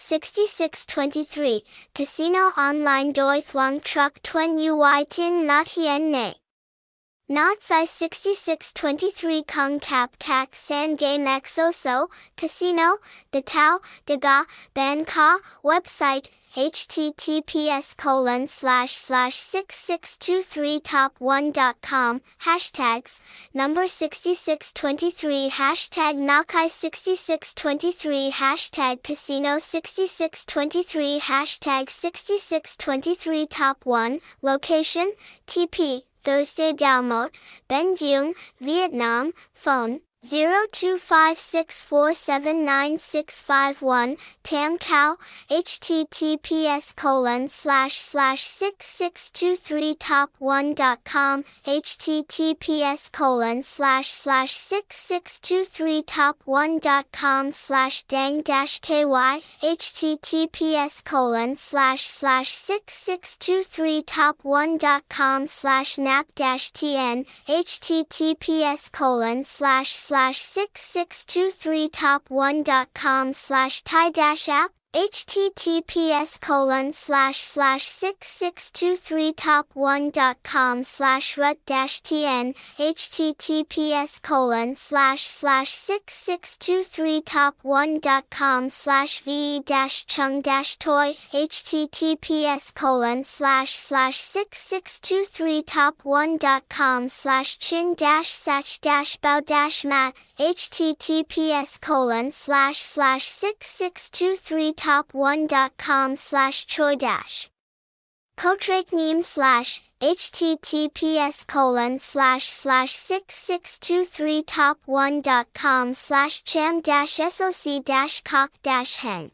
6623, Casino online doi thuong truck tuen ui tin not hien ne. Si 6623 Kung Cap Kak San Game Exoso, Casino, the Tao, Daga, Ban Ka, website, https colon slash slash 6623top1.com, hashtags, number 6623 hashtag Nakai 6623 hashtag Casino 6623 hashtag 6623 top 1, location, TP, Thủ Dầu Một, Ben Vietnam, phone 0256479651, Tam Cow, https colon slash slash 6623top1.com, https colon slash slash 6623top1.com slash dang dash ky, https colon slash slash 6623top1.com slash nap dash tn, https colon slash slash 6623top1.com slash tie dash app https colon slash slash 6623top1.com slash rut dash tn https colon slash slash 6623top1.com slash ve dash chung dash toy https colon slash slash 6623top1.com slash chin dash sach dash bao dash mat https colon slash slash 6623 top1.com slash choi dash. Kotrake name slash https colon slash slash 6623top1.com slash cham dash soc dash cock dash hen.